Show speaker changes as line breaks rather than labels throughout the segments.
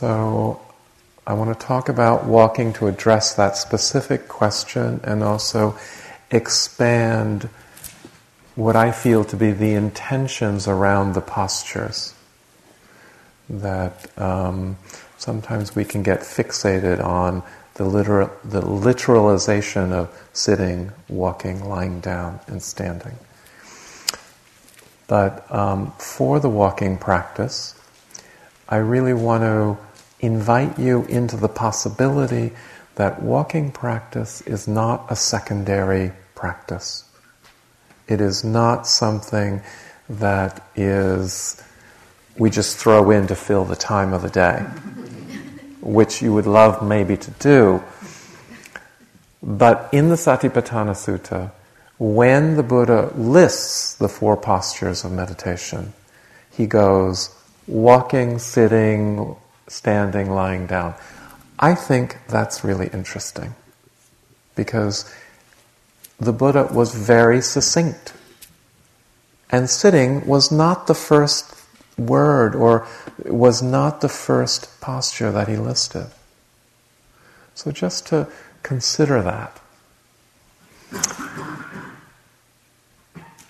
So I want to talk about walking to address that specific question and also expand what I feel to be the intentions around the postures. That um, sometimes we can get fixated on the, literal, the literalization of sitting, walking, lying down, and standing. But um, for the walking practice, I really want to invite you into the possibility that walking practice is not a secondary practice. It is not something that is we just throw in to fill the time of the day, which you would love maybe to do. But in the Satipatthana Sutta, when the Buddha lists the four postures of meditation, he goes walking, sitting, standing, lying down. I think that's really interesting because the Buddha was very succinct. And sitting was not the first word or was not the first posture that he listed. So just to consider that.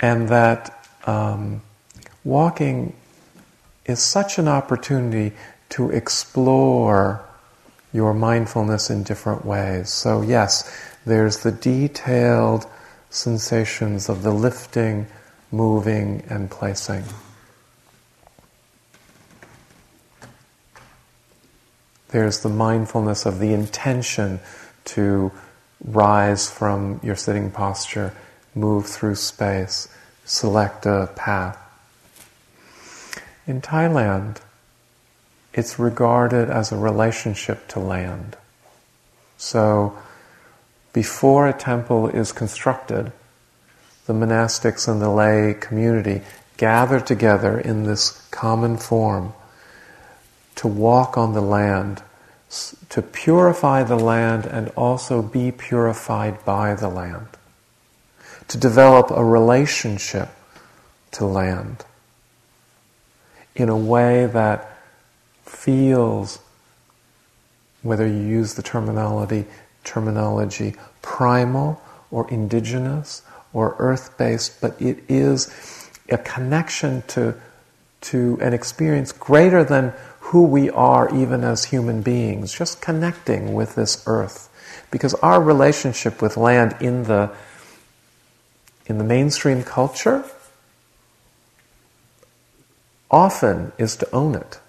And that um, walking is such an opportunity to explore your mindfulness in different ways. So, yes, there's the detailed sensations of the lifting, moving, and placing. There's the mindfulness of the intention to rise from your sitting posture, move through space, select a path. In Thailand, it's regarded as a relationship to land. So, before a temple is constructed, the monastics and the lay community gather together in this common form to walk on the land, to purify the land and also be purified by the land, to develop a relationship to land in a way that feels, whether you use the terminology, terminology primal or indigenous or earth based, but it is a connection to, to an experience greater than who we are even as human beings, just connecting with this earth. Because our relationship with land in the, in the mainstream culture often is to own it.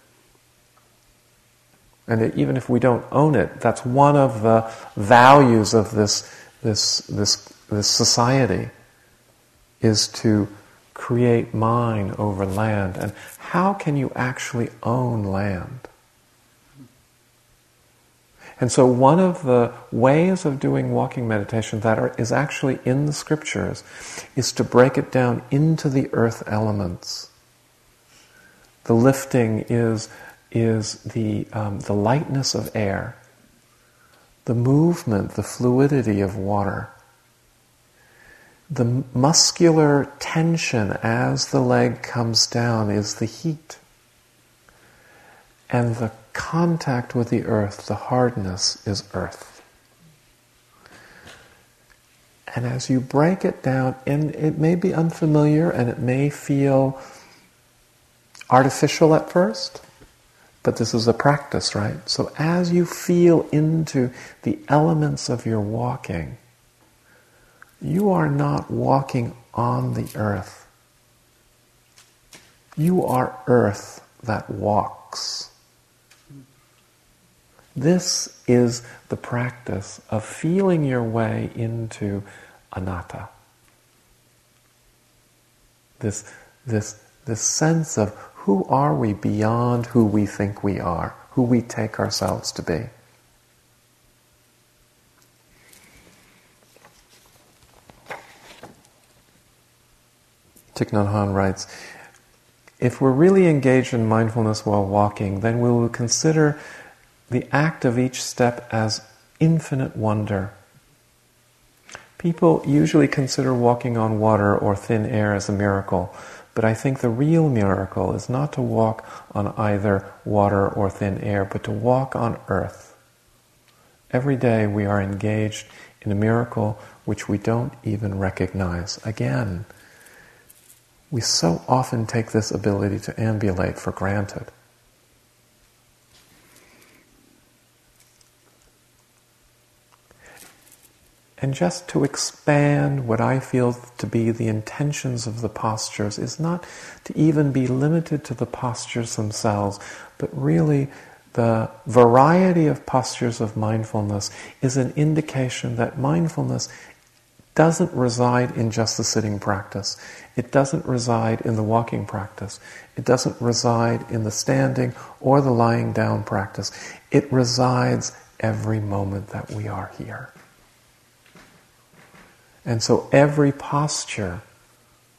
And even if we don't own it, that's one of the values of this, this, this, this society is to create mine over land. And how can you actually own land? And so, one of the ways of doing walking meditation that are, is actually in the scriptures is to break it down into the earth elements. The lifting is is the, um, the lightness of air, the movement, the fluidity of water, the muscular tension as the leg comes down is the heat, and the contact with the earth, the hardness, is earth. And as you break it down, and it may be unfamiliar and it may feel artificial at first, but this is a practice, right? So as you feel into the elements of your walking, you are not walking on the earth. You are earth that walks. This is the practice of feeling your way into anatta. This, this, this sense of who are we beyond who we think we are, who we take ourselves to be? Thich Hanh writes, if we're really engaged in mindfulness while walking, then we will consider the act of each step as infinite wonder. People usually consider walking on water or thin air as a miracle, But I think the real miracle is not to walk on either water or thin air, but to walk on earth. Every day we are engaged in a miracle which we don't even recognize. Again, we so often take this ability to ambulate for granted. And just to expand what I feel to be the intentions of the postures is not to even be limited to the postures themselves, but really the variety of postures of mindfulness is an indication that mindfulness doesn't reside in just the sitting practice. It doesn't reside in the walking practice. It doesn't reside in the standing or the lying down practice. It resides every moment that we are here. And so every posture,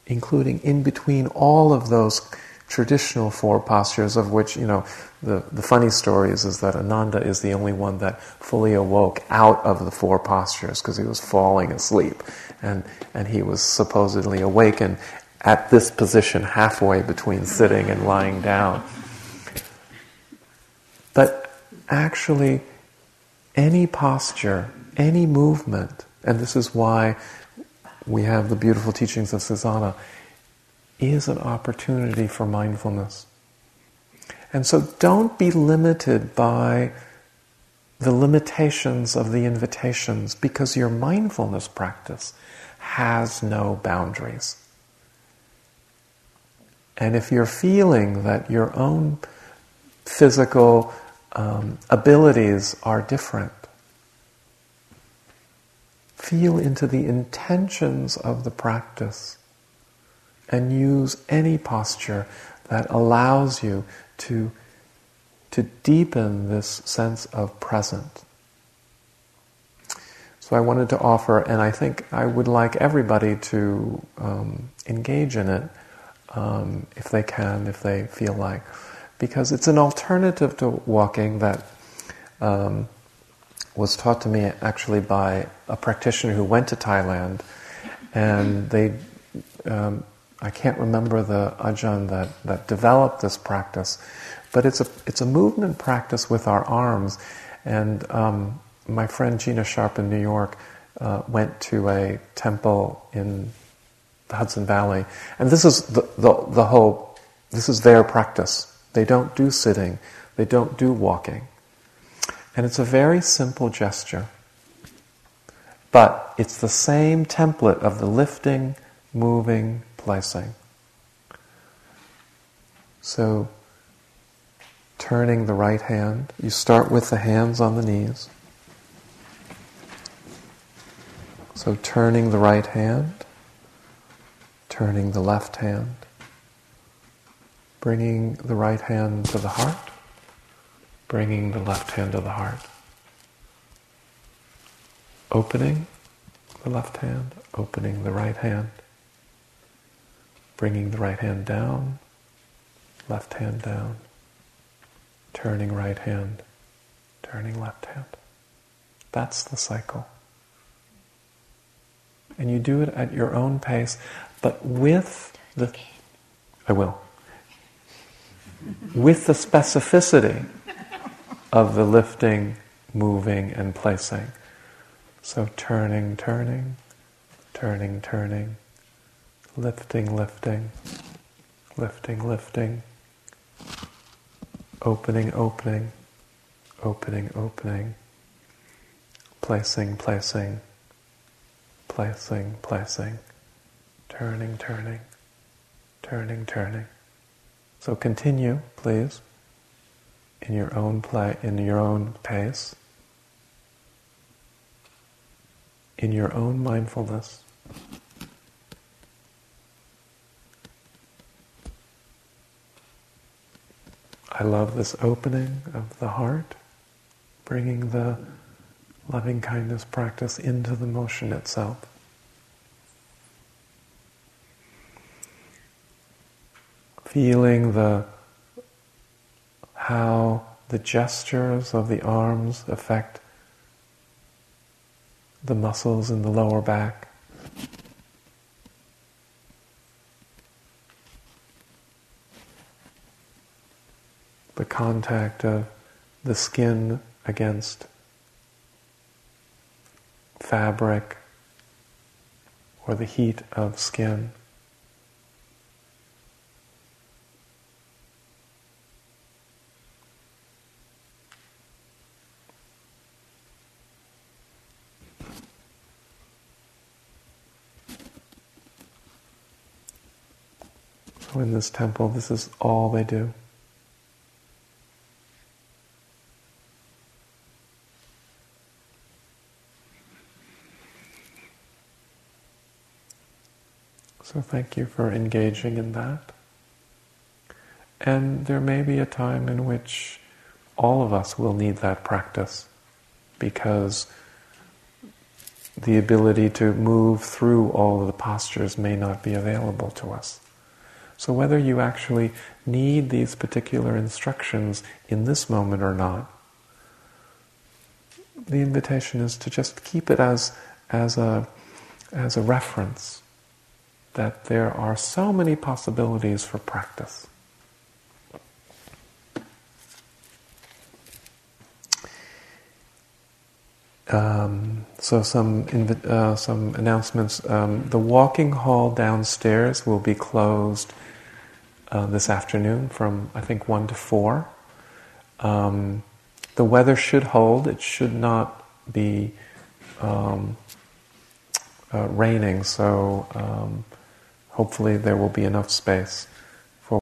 including in between all of those traditional four postures, of which, you know, the, the funny story is, is that Ananda is the only one that fully awoke out of the four postures because he was falling asleep. And, and he was supposedly awakened at this position halfway between sitting and lying down. But actually, any posture, any movement, and this is why we have the beautiful teachings of sampajanna, is an opportunity for mindfulness. And so don't be limited by the limitations of the invitations because your mindfulness practice has no boundaries. And if you're feeling that your own physical um, abilities are different, Feel into the intentions of the practice and use any posture that allows you to, to deepen this sense of present. So I wanted to offer, and I think I would like everybody to um, engage in it um, if they can, if they feel like, because it's an alternative to walking that um, was taught to me actually by a practitioner who went to Thailand, and they, um, I can't remember the ajahn that, that developed this practice, but it's a it's a movement practice with our arms, and um, my friend Gina Sharp in New York uh, went to a temple in the Hudson Valley, and this is the, the the whole this is their practice. They don't do sitting, they don't do walking. And it's a very simple gesture. But it's the same template of the lifting, moving, placing. So, turning the right hand, you start with the hands on the knees. So, turning the right hand, turning the left hand, bringing the right hand to the heart bringing the left hand to the heart. Opening the left hand, opening the right hand, bringing the right hand down, left hand down, turning right hand, turning left hand. That's the cycle. And you do it at your own pace, but with the. I will. With the specificity of the lifting, moving, and placing. So turning, turning, turning, turning, lifting, lifting, lifting, lifting, opening, opening, opening, opening, placing, placing, placing, placing, turning, turning, turning, turning. So continue, please in your own play, in your own pace, in your own mindfulness. I love this opening of the heart, bringing the loving kindness practice into the motion itself. Feeling the how the gestures of the arms affect the muscles in the lower back. The contact of the skin against fabric or the heat of skin. In this temple, this is all they do. So thank you for engaging in that. And there may be a time in which all of us will need that practice because the ability to move through all of the postures may not be available to us. So whether you actually need these particular instructions in this moment or not, the invitation is to just keep it as, as, a, as a reference that there are so many possibilities for practice. Um, so some invi- uh, some announcements. Um, the walking hall downstairs will be closed uh, this afternoon from I think one to four. Um, the weather should hold. It should not be um, uh, raining. So um, hopefully there will be enough space.